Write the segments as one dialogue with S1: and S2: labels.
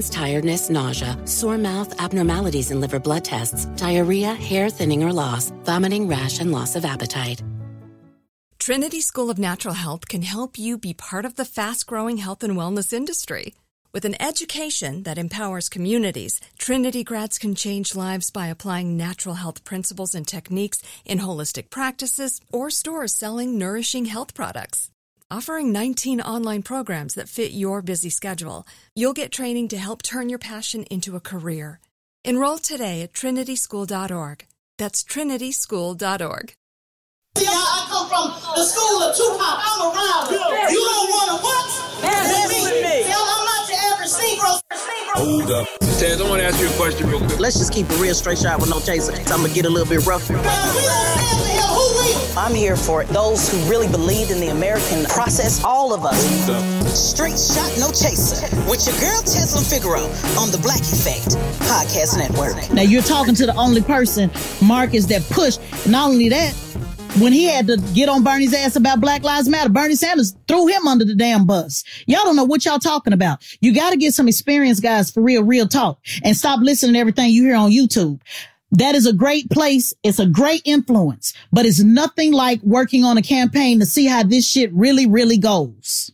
S1: tiredness, nausea, sore mouth, abnormalities in liver blood tests, diarrhea, hair thinning or loss, vomiting, rash, and loss of appetite.
S2: Trinity School of Natural Health can help you be part of the fast growing health and wellness industry. With an education that empowers communities, Trinity grads can change lives by applying natural health principles and techniques in holistic practices or stores selling nourishing health products. Offering 19 online programs that fit your busy schedule, you'll get training to help turn your passion into a career. Enroll today at trinityschool.org. That's trinityschool.org.
S3: See, I, I come from the school of Tupac. I'm a rider. You don't want to what?
S4: Dance with me.
S3: See, I'm, I'm not your average Negro.
S5: Hold up. Taz, I want to ask you a question real quick.
S6: Let's just keep a real straight shot with no chaser. So I'm going to get a little bit rough.
S3: We don't stand for him. Who we?
S6: I'm here for it. those who really believe in the American process, all of us. Straight shot, no chaser. With your girl Tezlyn Figaro on the Black Effect Podcast Network.
S7: Now you're talking to the only person, Marcus, that pushed. Not only that, when he had to get on Bernie's ass about Black Lives Matter, Bernie Sanders threw him under the damn bus. Y'all don't know what y'all talking about. You got to get some experience, guys, for real, real talk and stop listening to everything you hear on YouTube. That is a great place. It's a great influence, but it's nothing like working on a campaign to see how this shit really, really goes.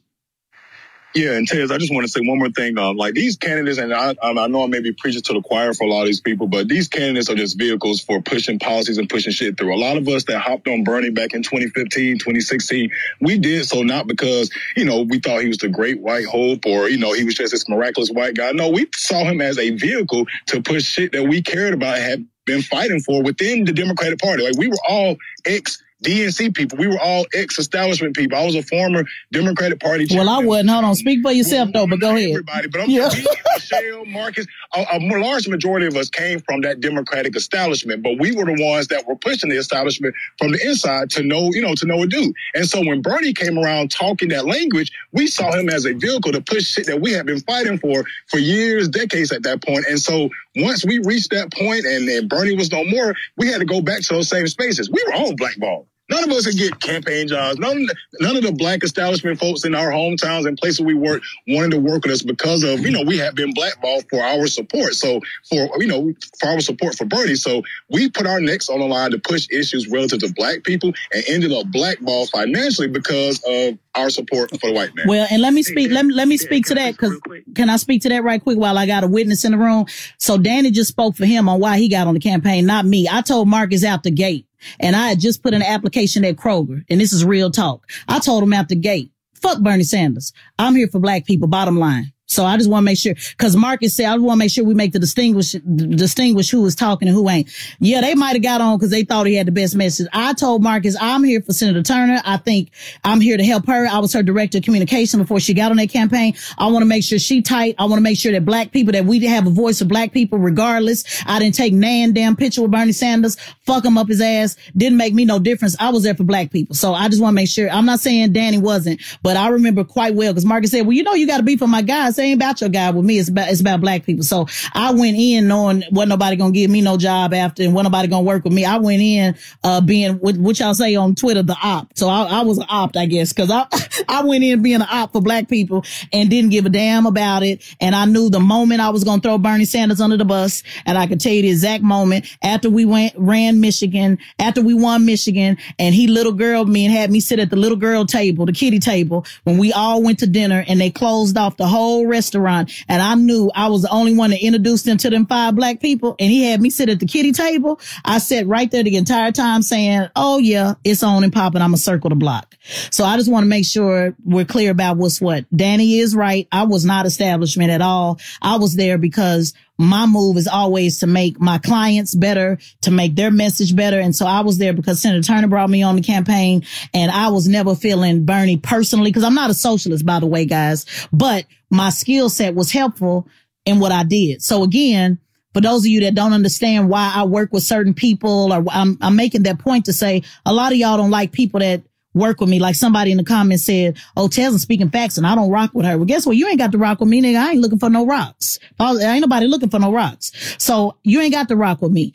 S8: Yeah, and Tez, I just want to say one more thing. Um, like these candidates, and I, I know I may be preaching to the choir for a lot of these people, but these candidates are just vehicles for pushing policies and pushing shit through. A lot of us that hopped on Bernie back in 2015, 2016, we did so not because, you know, we thought he was the great white hope or, you know, he was just this miraculous white guy. No, we saw him as a vehicle to push shit that we cared about had been fighting for within the Democratic Party. Like we were all ex DNC people. We were all ex-establishment people. I was a former Democratic Party.
S7: Well, I wasn't. Hold on. Speak for yourself, though, but go ahead.
S8: Everybody, but I'm
S7: Yeah.
S8: me, Michelle, Marcus, a, a large majority of us came from that Democratic establishment, but we were the ones that were pushing the establishment from the inside to know, you know, to know a do. And so when Bernie came around talking that language, we saw him as a vehicle to push shit that we had been fighting for for years, decades at that point. And so once we reached that point and, and Bernie was no more, we had to go back to those same spaces. We were all blackballed. None of us would get campaign jobs. None, none of the black establishment folks in our hometowns and places we work wanted to work with us because of, you know, we have been blackballed for our support. So for, you know, for our support for Bernie. So we put our necks on the line to push issues relative to black people and ended up blackballed financially because of our support for the white man.
S7: Well, and let me speak, let me, let me speak to that because can I speak to that right quick while I got a witness in the room? So Danny just spoke for him on why he got on the campaign, not me. I told Marcus out the gate. And I had just put an application at Kroger, and this is real talk. I told him out the gate, fuck Bernie Sanders. I'm here for black people, bottom line. So I just want to make sure, cause Marcus said, I want to make sure we make the distinguish, distinguish who is talking and who ain't. Yeah, they might have got on cause they thought he had the best message. I told Marcus, I'm here for Senator Turner. I think I'm here to help her. I was her director of communication before she got on that campaign. I want to make sure she tight. I want to make sure that black people, that we have a voice for black people regardless. I didn't take nan damn picture with Bernie Sanders, fuck him up his ass. Didn't make me no difference. I was there for black people. So I just want to make sure, I'm not saying Danny wasn't, but I remember quite well cause Marcus said, well, you know, you got to be for my guys ain't about your guy with me. It's about, it's about black people. So I went in knowing what nobody gonna give me no job after and what nobody gonna work with me. I went in, uh, being what, what y'all say on Twitter, the op. So I, I was an opt, I guess, cause I, I went in being an op for black people and didn't give a damn about it. And I knew the moment I was gonna throw Bernie Sanders under the bus. And I could tell you the exact moment after we went, ran Michigan, after we won Michigan and he little girl me and had me sit at the little girl table, the kitty table when we all went to dinner and they closed off the whole restaurant and I knew I was the only one that introduced him to them five black people and he had me sit at the kitty table. I sat right there the entire time saying, Oh yeah, it's on and popping. I'm a circle the block. So I just want to make sure we're clear about what's what. Danny is right. I was not establishment at all. I was there because my move is always to make my clients better, to make their message better. And so I was there because Senator Turner brought me on the campaign and I was never feeling Bernie personally because I'm not a socialist, by the way, guys, but my skill set was helpful in what I did. So again, for those of you that don't understand why I work with certain people or I'm, I'm making that point to say a lot of y'all don't like people that work with me. Like somebody in the comments said, oh, Tez's speaking facts and I don't rock with her. Well, guess what? You ain't got to rock with me, nigga. I ain't looking for no rocks. Ain't nobody looking for no rocks. So you ain't got to rock with me.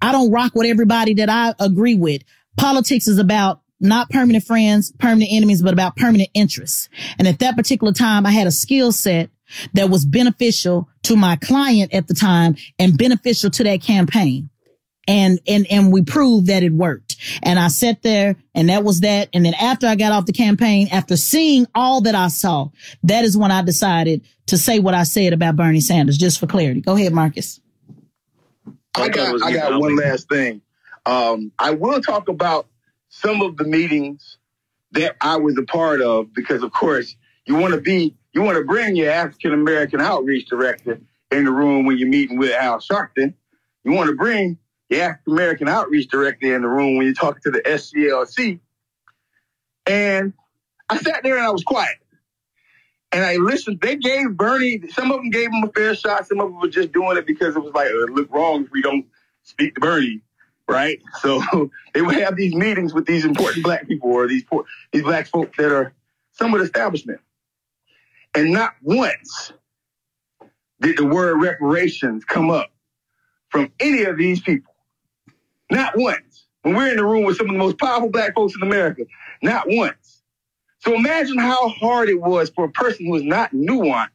S7: I don't rock with everybody that I agree with. Politics is about not permanent friends, permanent enemies, but about permanent interests. And at that particular time, I had a skill set that was beneficial to my client at the time and beneficial to that campaign and and and we proved that it worked. And I sat there and that was that. And then after I got off the campaign, after seeing all that I saw, that is when I decided to say what I said about Bernie Sanders, just for clarity. Go ahead, Marcus.
S9: I got I got one last thing. Um, I will talk about some of the meetings that I was a part of because of course you want to be you want to bring your African American outreach director in the room when you're meeting with Al Sharpton. You want to bring the African American Outreach Director in the room when you talk to the SCLC. And I sat there and I was quiet. And I listened. They gave Bernie, some of them gave him a fair shot. Some of them were just doing it because it was like, it look wrong if we don't speak to Bernie, right? So they would have these meetings with these important black people or these poor, these black folks that are some of the establishment. And not once did the word reparations come up from any of these people. Not once. When we're in the room with some of the most powerful black folks in America, not once. So imagine how hard it was for a person who is not nuanced,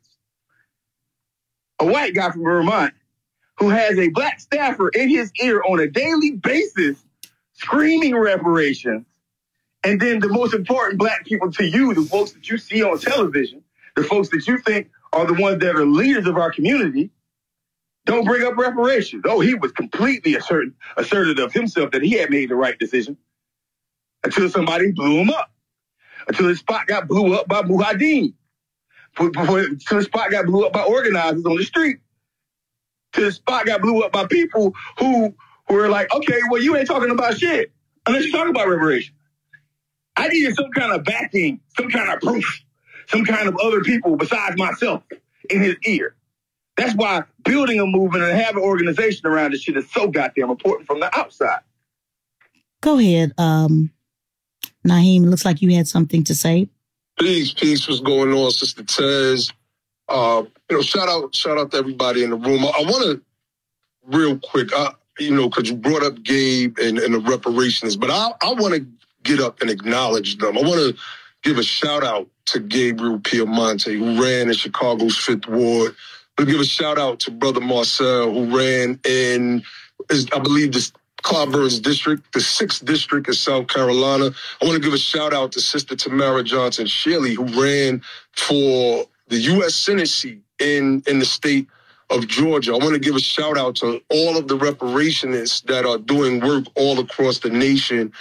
S9: a white guy from Vermont, who has a black staffer in his ear on a daily basis, screaming reparations. And then the most important black people to you, the folks that you see on television, the folks that you think are the ones that are leaders of our community, don't bring up reparations. Oh, he was completely assertive, assertive of himself that he had made the right decision until somebody blew him up. Until his spot got blew up by. Before, until his spot got blew up by organizers on the street. Till his spot got blew up by people who, who were like, okay, well, you ain't talking about shit unless you talk about reparations. I needed some kind of backing, some kind of proof, some kind of other people besides myself in his ear. That's why building a movement and having an organization around this shit is so goddamn important from the outside.
S7: Go ahead, um, Naheem. Looks like you had something to say.
S5: Peace, peace. What's going on, Sister Tez? Uh, you know, shout out, shout out to everybody in the room. I, I want to real quick, uh, you know, because you brought up Gabe and, and the reparations, but I, I want to get up and acknowledge them. I want to give a shout out to Gabriel Piemonte, who ran in Chicago's Fifth Ward. I give a shout out to Brother Marcel, who ran in, I believe, this Clyburn's district, the sixth district of South Carolina. I want to give a shout out to Sister Tamara Johnson Shealy, who ran for the U.S. Senate seat in, in the state of Georgia. I want to give a shout out to all of the reparationists that are doing work all across the nation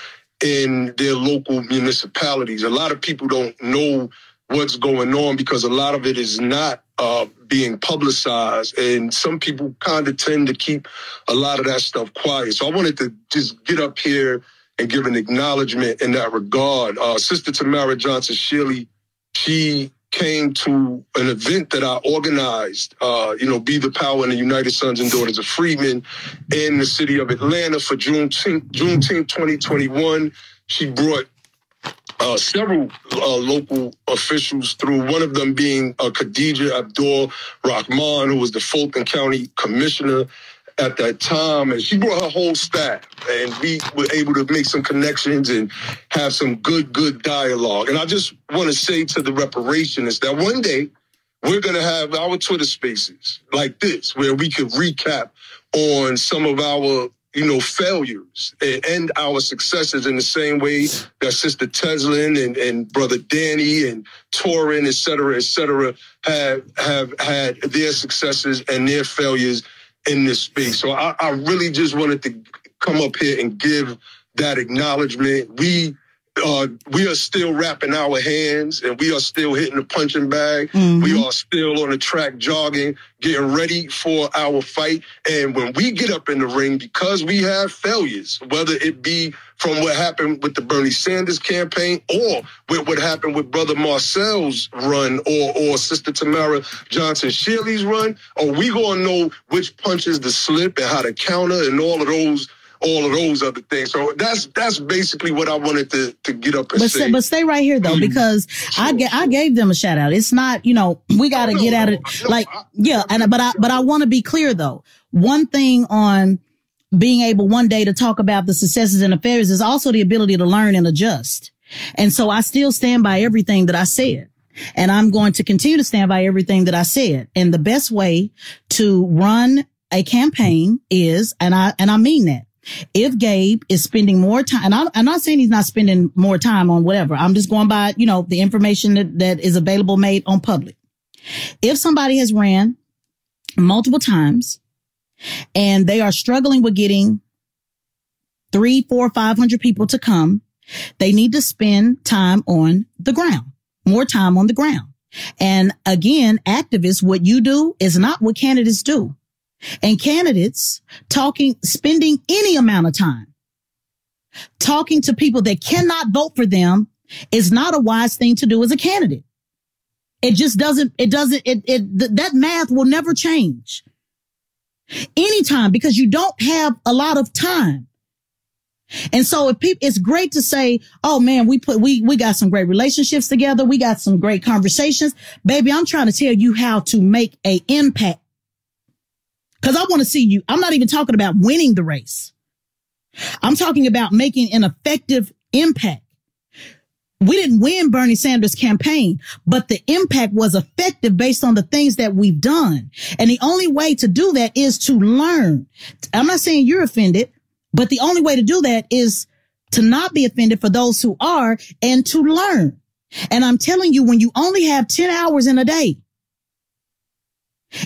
S5: in their local municipalities. A lot of people don't know what's going on because a lot of it is not uh, being publicized, and some people kind of tend to keep a lot of that stuff quiet. So I wanted to just get up here and give an acknowledgement in that regard. Uh, Sister Tamara Johnson Shealy, she came to an event that I organized, uh, you know, Be the Power and the United Sons and Daughters of Freedmen in the city of Atlanta for Juneteenth, Juneteenth 2021. She brought uh, several uh, local officials through, one of them being uh, Khadija Abdul Rahman, who was the Fulton County Commissioner at that time, and she brought her whole staff, and we were able to make some connections and have some good, good dialogue. And I just want to say to the reparationists that one day we're going to have our Twitter spaces like this, where we could recap on some of our you know, failures and our successes in the same way that Sister Tezlyn and, and Brother Danny and Torin, et cetera, et cetera, have have had their successes and their failures in this space. So I, I really just wanted to come up here and give that acknowledgement. We uh, we are still wrapping our hands and we are still hitting the punching bag. Mm-hmm. We are still on the track jogging, getting ready for our fight. And when we get up in the ring, because we have failures, whether it be from what happened with the Bernie Sanders campaign or with what happened with Brother Marcel's run or, or Sister Tamara Johnson Shealy's run, or we gonna know which punches to slip and how to counter and all of those all of those other things. So that's that's basically what I wanted to to get up and
S7: but
S5: say.
S7: Stay, but stay right here though, mm. because sure. I I gave them a shout out. It's not you know we got to get at it like yeah, and but I but I want to be clear though. One thing on being able one day to talk about the successes and affairs is also the ability to learn and adjust. And so I still stand by everything that I said. And I'm going to continue to stand by everything that I said. And the best way to run a campaign is, and I, and I mean that, if Gabe is spending more time, and I'm, I'm, not saying he's not spending more time on whatever. I'm just going by, you know, the information that, that is available made on public. If somebody has ran multiple times and they are struggling with getting three, four, five hundred people to come, they need to spend time on the ground, more time on the ground. And again, activists, what you do is not what candidates do and candidates talking, spending any amount of time talking to people that cannot vote for them is not a wise thing to do as a candidate. It just doesn't, it doesn't, it, it, th- that math will never change anytime because you don't have a lot of time. And so if people, it's great to say, Oh man, we put, we, we got some great relationships together. We got some great conversations. Baby, I'm trying to tell you how to make a impact Cause I want to see you. I'm not even talking about winning the race. I'm talking about making an effective impact. We didn't win Bernie Sanders campaign, but the impact was effective based on the things that we've done. And the only way to do that is to learn. I'm not saying you're offended, but the only way to do that is to not be offended for those who are and to learn. And I'm telling you, when you only have 10 hours in a day,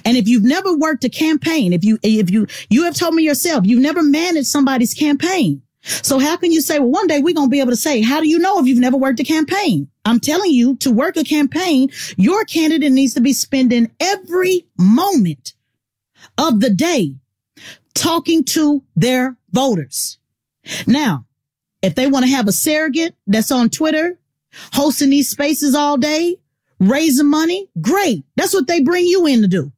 S7: and if you've never worked a campaign, if you, if you, you have told me yourself, you've never managed somebody's campaign. So how can you say, well, one day we're going to be able to say, how do you know if you've never worked a campaign? I'm telling you to work a campaign, your candidate needs to be spending every moment of the day talking to their voters. Now, if they want to have a surrogate that's on Twitter, hosting these spaces all day, raising money, great. That's what they bring you in to do.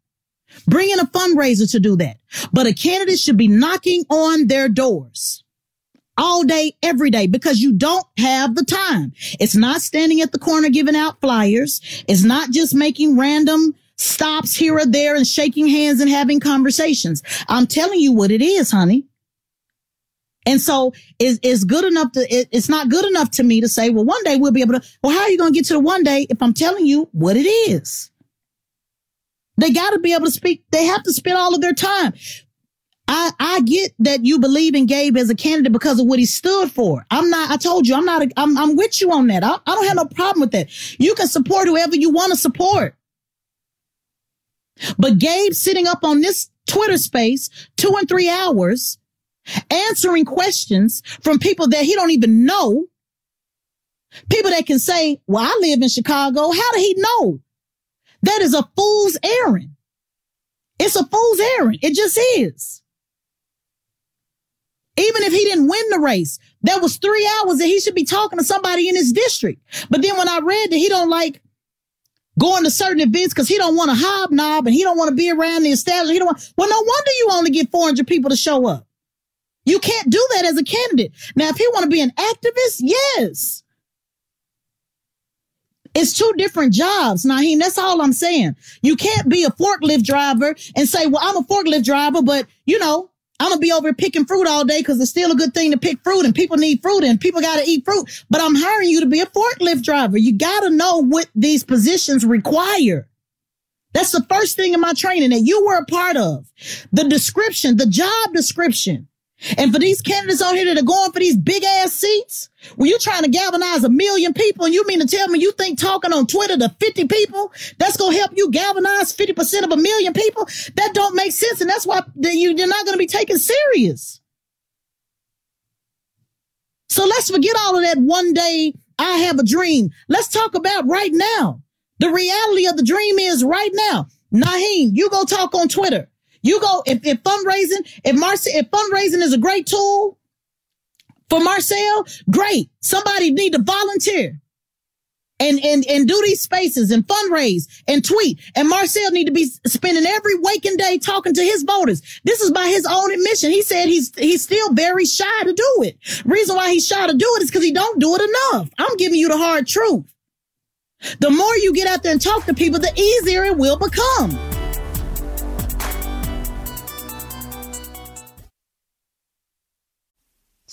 S7: Bring in a fundraiser to do that. But a candidate should be knocking on their doors all day, every day, because you don't have the time. It's not standing at the corner giving out flyers. It's not just making random stops here or there and shaking hands and having conversations. I'm telling you what it is, honey. And so it's, it's good enough to, it, it's not good enough to me to say, well, one day we'll be able to, well, how are you going to get to the one day if I'm telling you what it is? They got to be able to speak. They have to spend all of their time. I, I get that you believe in Gabe as a candidate because of what he stood for. I'm not, I told you, I'm not, I'm, I'm with you on that. I, I don't have no problem with that. You can support whoever you want to support. But Gabe sitting up on this Twitter space two and three hours answering questions from people that he don't even know. People that can say, well, I live in Chicago. How did he know? That is a fool's errand. It's a fool's errand. It just is. Even if he didn't win the race, that was three hours that he should be talking to somebody in his district. But then when I read that he don't like going to certain events because he don't want to hobnob and he don't want to be around the establishment. He don't want, well, no wonder you only get 400 people to show up. You can't do that as a candidate. Now, if he want to be an activist, yes. It's two different jobs, Naheem. That's all I'm saying. You can't be a forklift driver and say, well, I'm a forklift driver, but you know, I'm gonna be over picking fruit all day because it's still a good thing to pick fruit and people need fruit and people gotta eat fruit. But I'm hiring you to be a forklift driver. You gotta know what these positions require. That's the first thing in my training that you were a part of. The description, the job description. And for these candidates on here that are going for these big ass seats, when you're trying to galvanize a million people and you mean to tell me you think talking on Twitter to 50 people, that's going to help you galvanize 50% of a million people? That don't make sense. And that's why you're not going to be taken serious. So let's forget all of that one day I have a dream. Let's talk about right now. The reality of the dream is right now. Naheem, you go talk on Twitter. You go if, if fundraising, if Marcel, if fundraising is a great tool for Marcel, great. Somebody need to volunteer and and and do these spaces and fundraise and tweet. And Marcel need to be spending every waking day talking to his voters. This is by his own admission. He said he's he's still very shy to do it. Reason why he's shy to do it is because he don't do it enough. I'm giving you the hard truth. The more you get out there and talk to people, the easier it will become.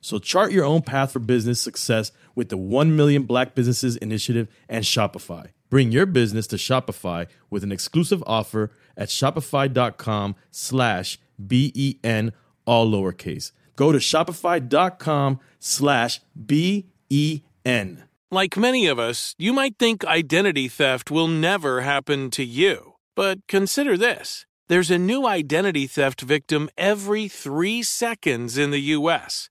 S10: So chart your own path for business success with the 1 Million Black Businesses Initiative and Shopify. Bring your business to Shopify with an exclusive offer at shopify.com slash B-E-N, all lowercase. Go to shopify.com slash B-E-N.
S11: Like many of us, you might think identity theft will never happen to you. But consider this. There's a new identity theft victim every three seconds in the U.S.,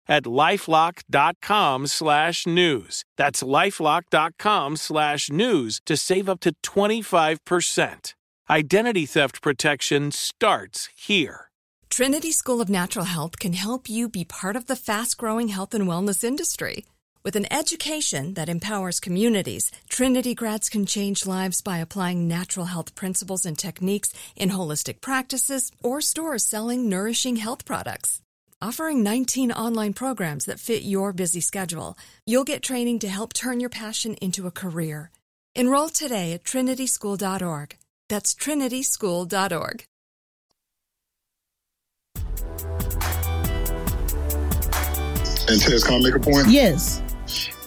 S11: at lifelock.com slash news. That's lifelock.com slash news to save up to 25%. Identity theft protection starts here.
S2: Trinity School of Natural Health can help you be part of the fast growing health and wellness industry. With an education that empowers communities, Trinity grads can change lives by applying natural health principles and techniques in holistic practices or stores selling nourishing health products. Offering 19 online programs that fit your busy schedule, you'll get training to help turn your passion into a career. Enroll today at trinityschool.org. That's trinityschool.org.
S8: And Tess, can I make a point?
S7: Yes.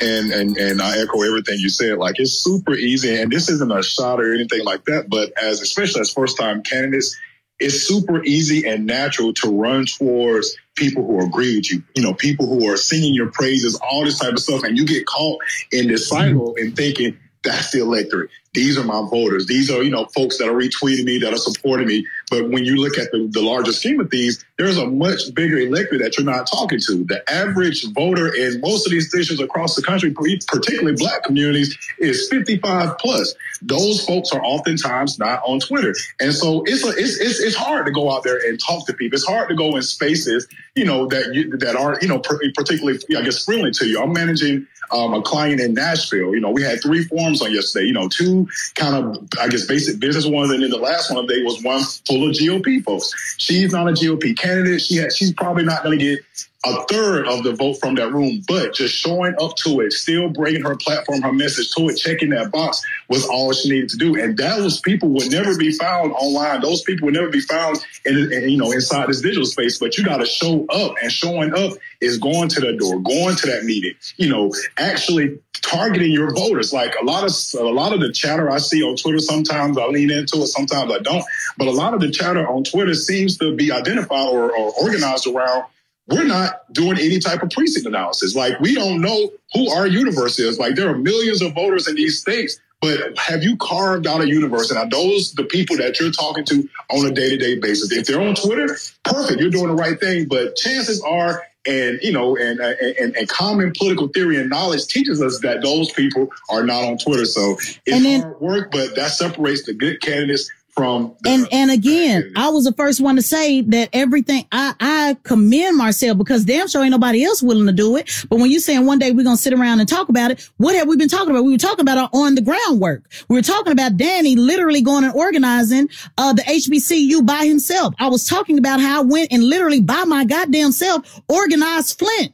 S8: And, and and I echo everything you said. Like it's super easy, and this isn't a shot or anything like that. But as especially as first time candidates, it's super easy and natural to run towards people who agree with you, you know, people who are singing your praises, all this type of stuff. And you get caught in this mm-hmm. cycle and thinking that's the electorate. These are my voters. These are, you know, folks that are retweeting me, that are supporting me. But when you look at the, the larger scheme of things, there's a much bigger electorate that you're not talking to. The average voter in most of these districts across the country, particularly black communities, is 55 plus. Those folks are oftentimes not on Twitter. And so it's, a, it's, it's, it's hard to go out there and talk to people. It's hard to go in spaces, you know, that you, that aren't, you know, particularly, I guess, friendly to you. I'm managing um, a client in Nashville. You know, we had three forums on yesterday, you know, two kind of, I guess, basic business ones. And then the last one of the day was one full GOP folks. She's not a GOP candidate. She has, she's probably not going to get a third of the vote from that room, but just showing up to it, still bringing her platform, her message to it, checking that box was all she needed to do. And those people would never be found online. Those people would never be found in, in you know, inside this digital space, but you got to show up and showing up is going to the door, going to that meeting, you know, actually targeting your voters. Like a lot of a lot of the chatter I see on Twitter, sometimes I lean into it, sometimes I don't. But a lot of the chatter on Twitter seems to be identified or, or organized around we're not doing any type of precinct analysis. Like we don't know who our universe is. Like there are millions of voters in these states, but have you carved out a universe? And are those the people that you're talking to on a day to day basis? If they're on Twitter, perfect, you're doing the right thing. But chances are, and you know, and and, and common political theory and knowledge teaches us that those people are not on Twitter. So it's then, hard work, but that separates the good candidates from
S7: and and again i was the first one to say that everything i i commend marcel because damn sure ain't nobody else willing to do it. But when you saying one day we're gonna sit around and talk about it what have we been talking about? We were talking about on the groundwork. We were talking about danny literally going and organizing uh the hbcu by himself. I was talking about how i went and literally by my goddamn self organized flint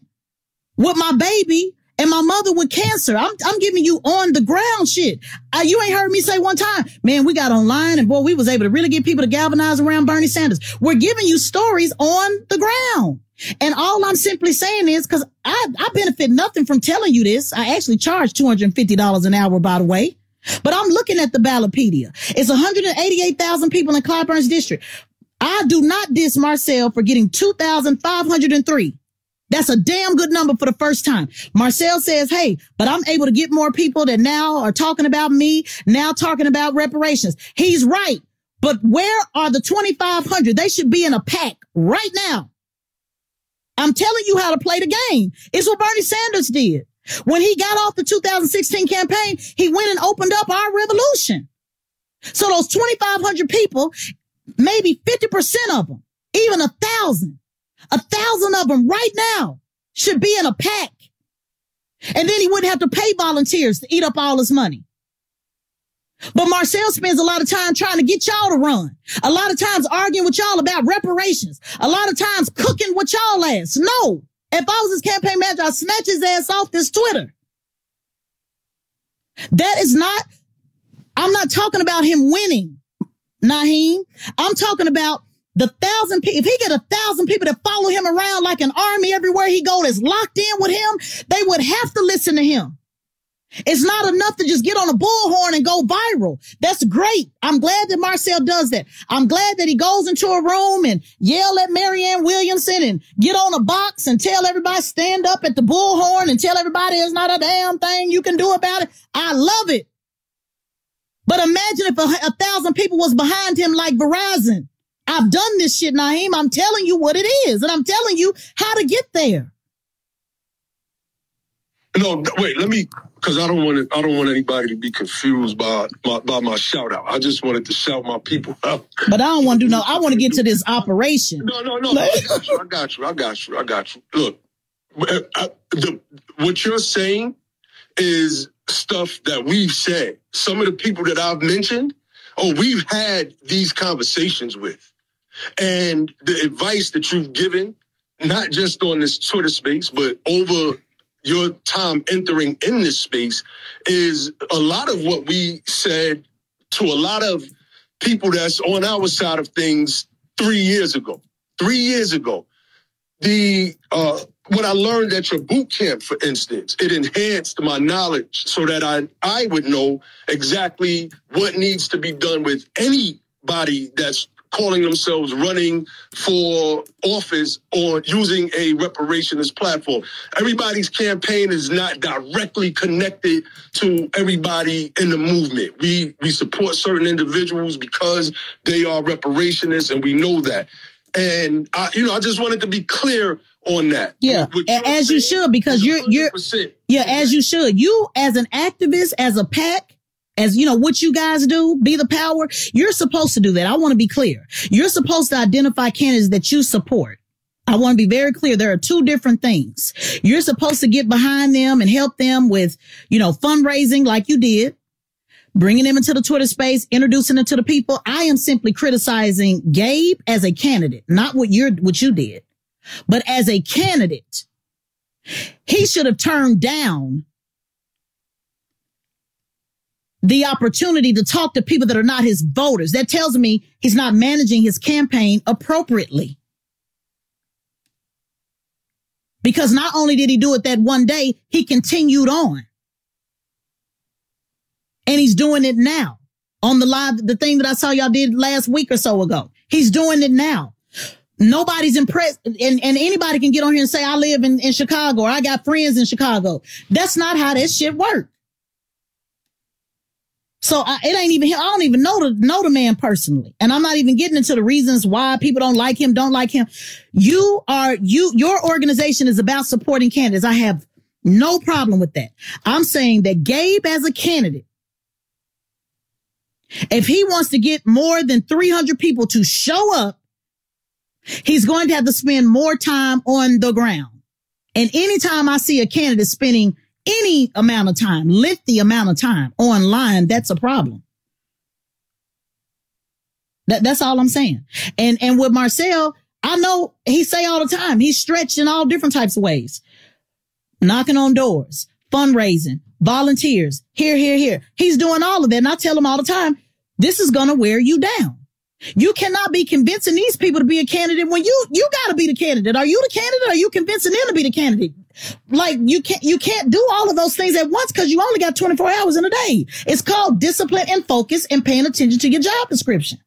S7: with my baby and my mother with cancer. I'm, I'm giving you on the ground shit. You ain't heard me say one time, man, we got online and boy, we was able to really get people to galvanize around Bernie Sanders. We're giving you stories on the ground. And all I'm simply saying is because I, I benefit nothing from telling you this. I actually charge $250 an hour, by the way. But I'm looking at the Ballotpedia. It's 188,000 people in Clyburn's district. I do not diss Marcel for getting 2,503. That's a damn good number for the first time. Marcel says, Hey, but I'm able to get more people that now are talking about me, now talking about reparations. He's right. But where are the 2,500? They should be in a pack right now. I'm telling you how to play the game. It's what Bernie Sanders did. When he got off the 2016 campaign, he went and opened up our revolution. So those 2,500 people, maybe 50% of them, even a thousand, a thousand of them right now should be in a pack. And then he wouldn't have to pay volunteers to eat up all his money. But Marcel spends a lot of time trying to get y'all to run. A lot of times arguing with y'all about reparations. A lot of times cooking with y'all ass. No. If I was his campaign manager, I'd snatch his ass off this Twitter. That is not, I'm not talking about him winning, Naheem. I'm talking about the thousand people. If he get a thousand people that follow him around like an army everywhere he go that's locked in with him, they would have to listen to him. It's not enough to just get on a bullhorn and go viral. That's great. I'm glad that Marcel does that. I'm glad that he goes into a room and yell at Marianne Williamson and get on a box and tell everybody stand up at the bullhorn and tell everybody there's not a damn thing you can do about it. I love it. But imagine if a, a thousand people was behind him like Verizon. I've done this shit, Naheem. I'm telling you what it is and I'm telling you how to get there.
S5: No, wait. Let me, because I don't want to. I don't want anybody to be confused by my by my shout out. I just wanted to shout my people out.
S7: But I don't want to do no. I want to get to this operation.
S5: No, no, no. I got you. I got you. I got you. I got you. Look, I, uh, the, what you're saying is stuff that we've said. Some of the people that I've mentioned, oh, we've had these conversations with, and the advice that you've given, not just on this Twitter space, but over your time entering in this space is a lot of what we said to a lot of people that's on our side of things three years ago. Three years ago, the uh, what I learned at your boot camp, for instance, it enhanced my knowledge so that I I would know exactly what needs to be done with anybody that's calling themselves running for office or using a reparationist platform. Everybody's campaign is not directly connected to everybody in the movement. We we support certain individuals because they are reparationists and we know that. And I, you know, I just wanted to be clear on that.
S7: Yeah, as you should because you're you're yeah, as you should. You as an activist, as a PAC, as you know what you guys do be the power you're supposed to do that i want to be clear you're supposed to identify candidates that you support I want to be very clear. There are two different things. You're supposed to get behind them and help them with, you know, fundraising like you did, bringing them into the Twitter space, introducing them to the people. I am simply criticizing Gabe as a candidate, not what you're, what you did, but as a candidate. He should have turned down the opportunity to talk to people that are not his voters. That tells me he's not managing his campaign appropriately. Because not only did he do it that one day, he continued on. And he's doing it now on the live, the thing that I saw y'all did last week or so ago. He's doing it now. Nobody's impressed. And, and anybody can get on here and say, I live in, in Chicago or I got friends in Chicago. That's not how this shit works. So I, it ain't even, him. I don't even know the, know the man personally. And I'm not even getting into the reasons why people don't like him, don't like him. You are, you, your organization is about supporting candidates. I have no problem with that. I'm saying that Gabe as a candidate, if he wants to get more than 300 people to show up, he's going to have to spend more time on the ground. And anytime I see a candidate spending any amount of time, lengthy amount of time online, that's a problem. That, that's all I'm saying. And, and with Marcel, I know he say all the time, he's stretched in all different types of ways. Knocking on doors, fundraising, volunteers, here, here, here. He's doing all of that. And I tell him all the time, this is to wear you down. You cannot be convincing these people to be a candidate when you, you gotta be the candidate. Are you the candidate? Are you convincing them to be the candidate? Like you can't, you can't do all of those things at once because you only got 24 hours in a day. It's called discipline and focus and paying attention to your job description.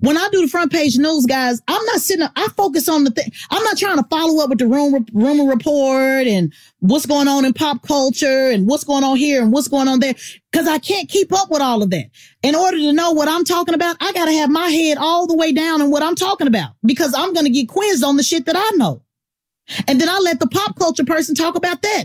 S7: When I do the front page news, guys, I'm not sitting. Up, I focus on the thing. I'm not trying to follow up with the rumor, rumor report and what's going on in pop culture and what's going on here and what's going on there. Cause I can't keep up with all of that. In order to know what I'm talking about, I got to have my head all the way down on what I'm talking about because I'm going to get quizzed on the shit that I know. And then I let the pop culture person talk about that.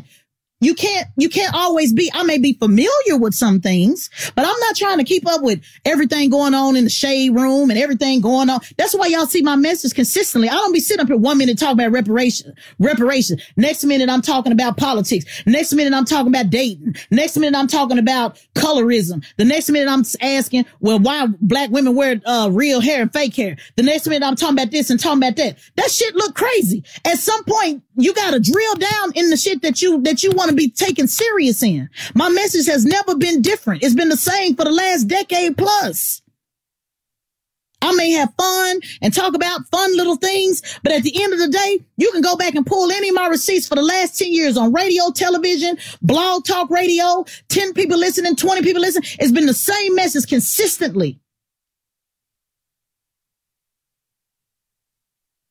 S7: You can't, you can't always be, I may be familiar with some things, but I'm not trying to keep up with everything going on in the shade room and everything going on. That's why y'all see my message consistently. I don't be sitting up here one minute talking about reparation, reparation. Next minute I'm talking about politics. Next minute I'm talking about dating. Next minute I'm talking about colorism. The next minute I'm asking, well, why black women wear uh, real hair and fake hair. The next minute I'm talking about this and talking about that. That shit look crazy. At some point, you got to drill down in the shit that you, that you want to be taken serious in. My message has never been different. It's been the same for the last decade plus. I may have fun and talk about fun little things, but at the end of the day, you can go back and pull any of my receipts for the last 10 years on radio, television, blog talk radio, 10 people listening, 20 people listening. It's been the same message consistently.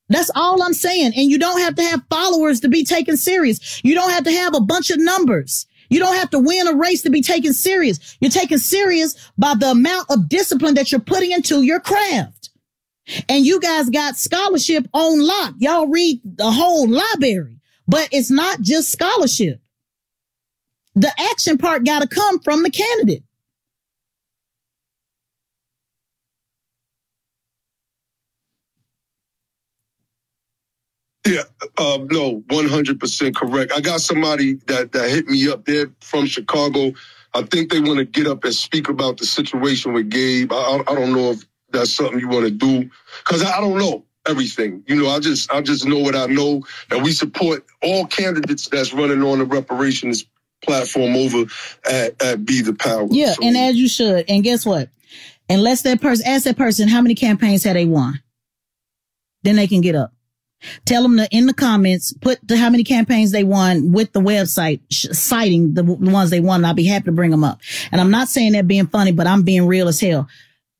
S7: That's all I'm saying. And you don't have to have followers to be taken serious. You don't have to have a bunch of numbers. You don't have to win a race to be taken serious. You're taken serious by the amount of discipline that you're putting into your craft. And you guys got scholarship on lock. Y'all read the whole library, but it's not just scholarship. The action part got to come from the candidate.
S5: Yeah, um, no, one hundred percent correct. I got somebody that that hit me up there from Chicago. I think they want to get up and speak about the situation with Gabe. I, I don't know if that's something you want to do because I, I don't know everything. You know, I just I just know what I know, and we support all candidates that's running on the reparations platform over at, at Be the Power.
S7: Yeah, so, and as you should. And guess what? Unless that person ask that person how many campaigns had they won, then they can get up. Tell them to, in the comments, put the, how many campaigns they won with the website sh- citing the, the ones they won. And I'll be happy to bring them up. And I'm not saying that being funny, but I'm being real as hell.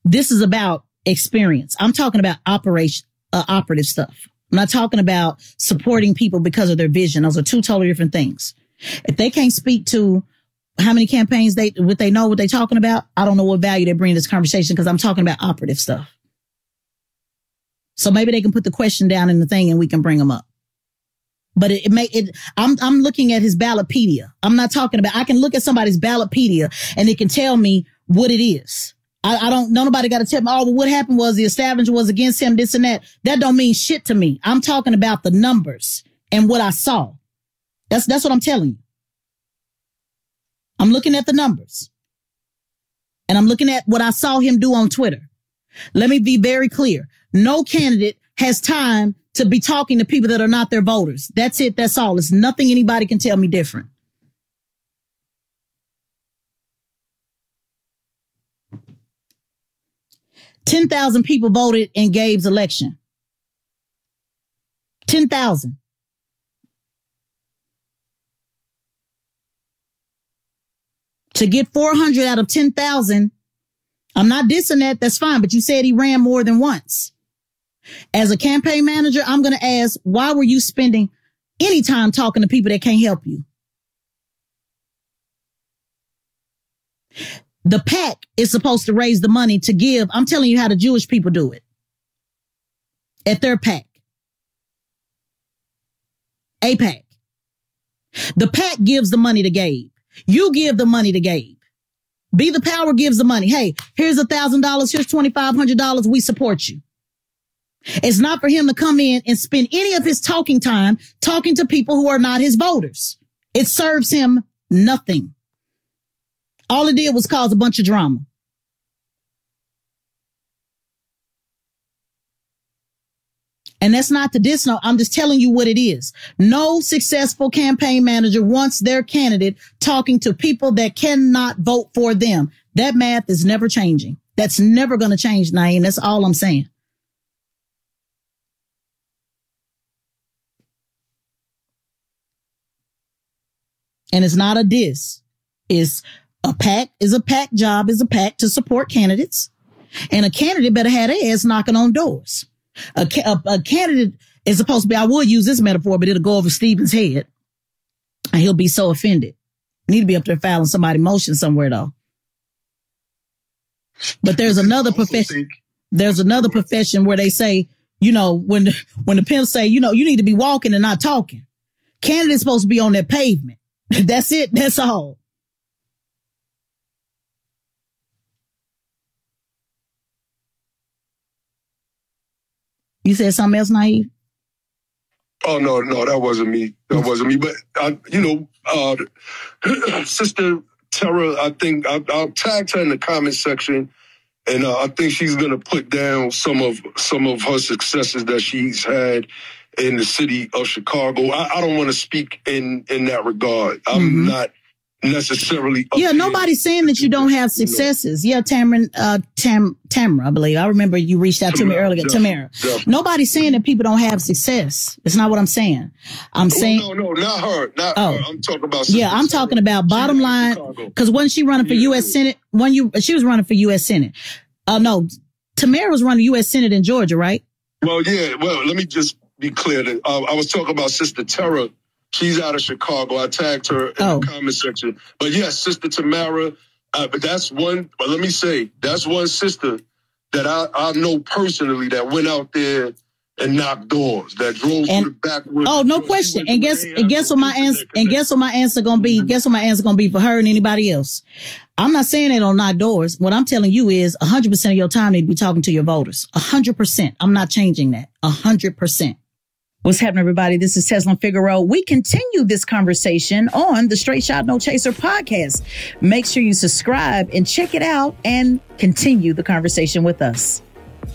S7: This is about experience. I'm talking about operation, uh, operative stuff. I'm not talking about supporting people because of their vision. Those are two totally different things. If they can't speak to how many campaigns they, what they know, what they're talking about, I don't know what value they bring to this conversation because I'm talking about operative stuff. So maybe they can put the question down in the thing and we can bring them up. But it, it may, it, I'm, I'm looking at his Ballotpedia. I'm not talking about, I can look at somebody's Ballotpedia and it can tell me what it is. I, I don't, nobody got to tell me, oh, well, what happened was the establishment was against him, this and that. That don't mean shit to me. I'm talking about the numbers and what I saw. That's, that's what I'm telling you. I'm looking at the numbers and I'm looking at what I saw him do on Twitter. Let me be very clear. No candidate has time to be talking to people that are not their voters. That's it. That's all. It's nothing anybody can tell me different. Ten thousand people voted in Gabe's election. Ten thousand. To get 400 out of 10,000, I'm not dissing that. That's fine. But you said he ran more than once. As a campaign manager, I'm going to ask, why were you spending any time talking to people that can't help you? The PAC is supposed to raise the money to give. I'm telling you how the Jewish people do it at their PAC. AIPAC. The PAC gives the money to Gabe. You give the money to Gabe. Be the power gives the money. Hey, here's a thousand dollars. Here's $2,500. We support you. It's not for him to come in and spend any of his talking time talking to people who are not his voters. It serves him nothing. All it did was cause a bunch of drama. And that's not the diss. No, I'm just telling you what it is. No successful campaign manager wants their candidate talking to people that cannot vote for them. That math is never changing. That's never going to change, Naeem. That's all I'm saying. And it's not a diss. It's a pack is a pack job is a pack to support candidates. And a candidate better have their ass knocking on doors. A, a, a candidate is supposed to be, I will use this metaphor, but it'll go over Stephen's head. And he'll be so offended. Need to be up there filing somebody motion somewhere though. But there's another profession. There's another profession where they say, you know, when when the pimps say, you know, you need to be walking and not talking. Candidate's supposed to be on that pavement. That's it. That's all. You said something else, Naeem?
S5: Oh no, no, that wasn't me. That wasn't me. But I, you know, uh, Sister Tara, I think I, will tag her in the comment section, and uh, I think she's gonna put down some of some of her successes that she's had in the city of Chicago. I, I don't want to speak in in that regard. I'm mm-hmm. not necessarily.
S7: Yeah, nobody's saying that you don't have successes. Yeah, Tamara, uh, Tam, Tamara, I believe. I remember you reached out to me earlier, Tamara. Nobody's saying that people don't have success. It's not what I'm saying. I'm saying.
S5: No, no, not her. Not oh. her. I'm talking about.
S7: Yeah, I'm talking about bottom line. Because when she running for yeah. U.S. Senate, when you, she was running for U.S. Senate. Uh, no, Tamara was running U.S. Senate in Georgia, right?
S5: Well, yeah. Well, let me just be clear that uh, I was talking about Sister Tara. She's out of Chicago. I tagged her in oh. the comment section. But yes, Sister Tamara. Uh, but that's one. But let me say, that's one sister that I, I know personally that went out there and knocked doors. That drove and, through the backwoods.
S7: Oh, no question. And guess and guess what my answer and guess what my answer gonna be? Guess what my answer gonna be for her and anybody else? I'm not saying they don't knock doors. What I'm telling you is 100% of your time need to be talking to your voters. 100%. I'm not changing that. 100%. What's happening, everybody? This is Tezlyn Figaro. We continue this conversation on the Straight Shot No Chaser podcast. Make sure you subscribe and check it out and continue the conversation with us.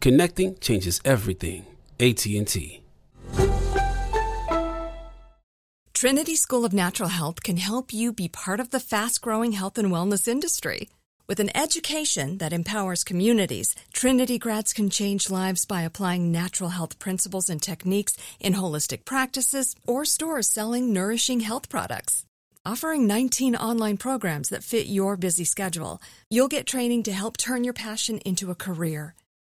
S12: Connecting changes everything. AT&T.
S2: Trinity School of Natural Health can help you be part of the fast-growing health and wellness industry. With an education that empowers communities, Trinity grads can change lives by applying natural health principles and techniques in holistic practices or stores selling nourishing health products. Offering 19 online programs that fit your busy schedule, you'll get training to help turn your passion into a career.